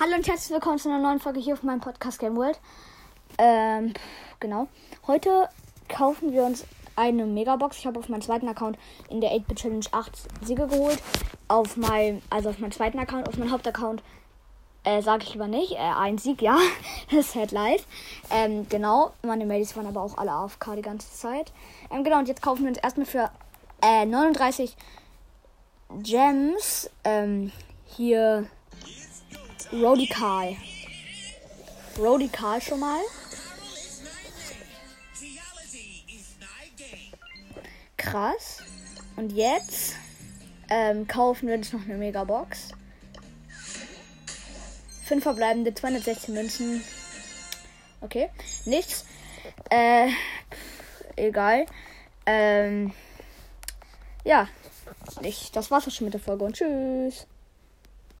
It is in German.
Hallo und herzlich willkommen zu einer neuen Folge hier auf meinem Podcast Game World. Ähm, genau. Heute kaufen wir uns eine Megabox. Ich habe auf meinem zweiten Account in der 8-Bit Challenge 8 Siege geholt. Auf meinem, also auf meinem zweiten Account, auf meinem Hauptaccount, äh, sage ich lieber nicht. Äh, ein Sieg, ja. das ist halt live. Ähm, genau. Meine Mails waren aber auch alle AFK die ganze Zeit. Ähm, genau, und jetzt kaufen wir uns erstmal für äh, 39 Gems. Ähm, hier Rodikal. Rodikal schon mal. Krass. Und jetzt ähm, kaufen wir uns noch eine Megabox. Fünf verbleibende, 216 Münzen. Okay, nichts. Äh, egal. Ähm, ja, ich, das war's auch schon mit der Folge und tschüss.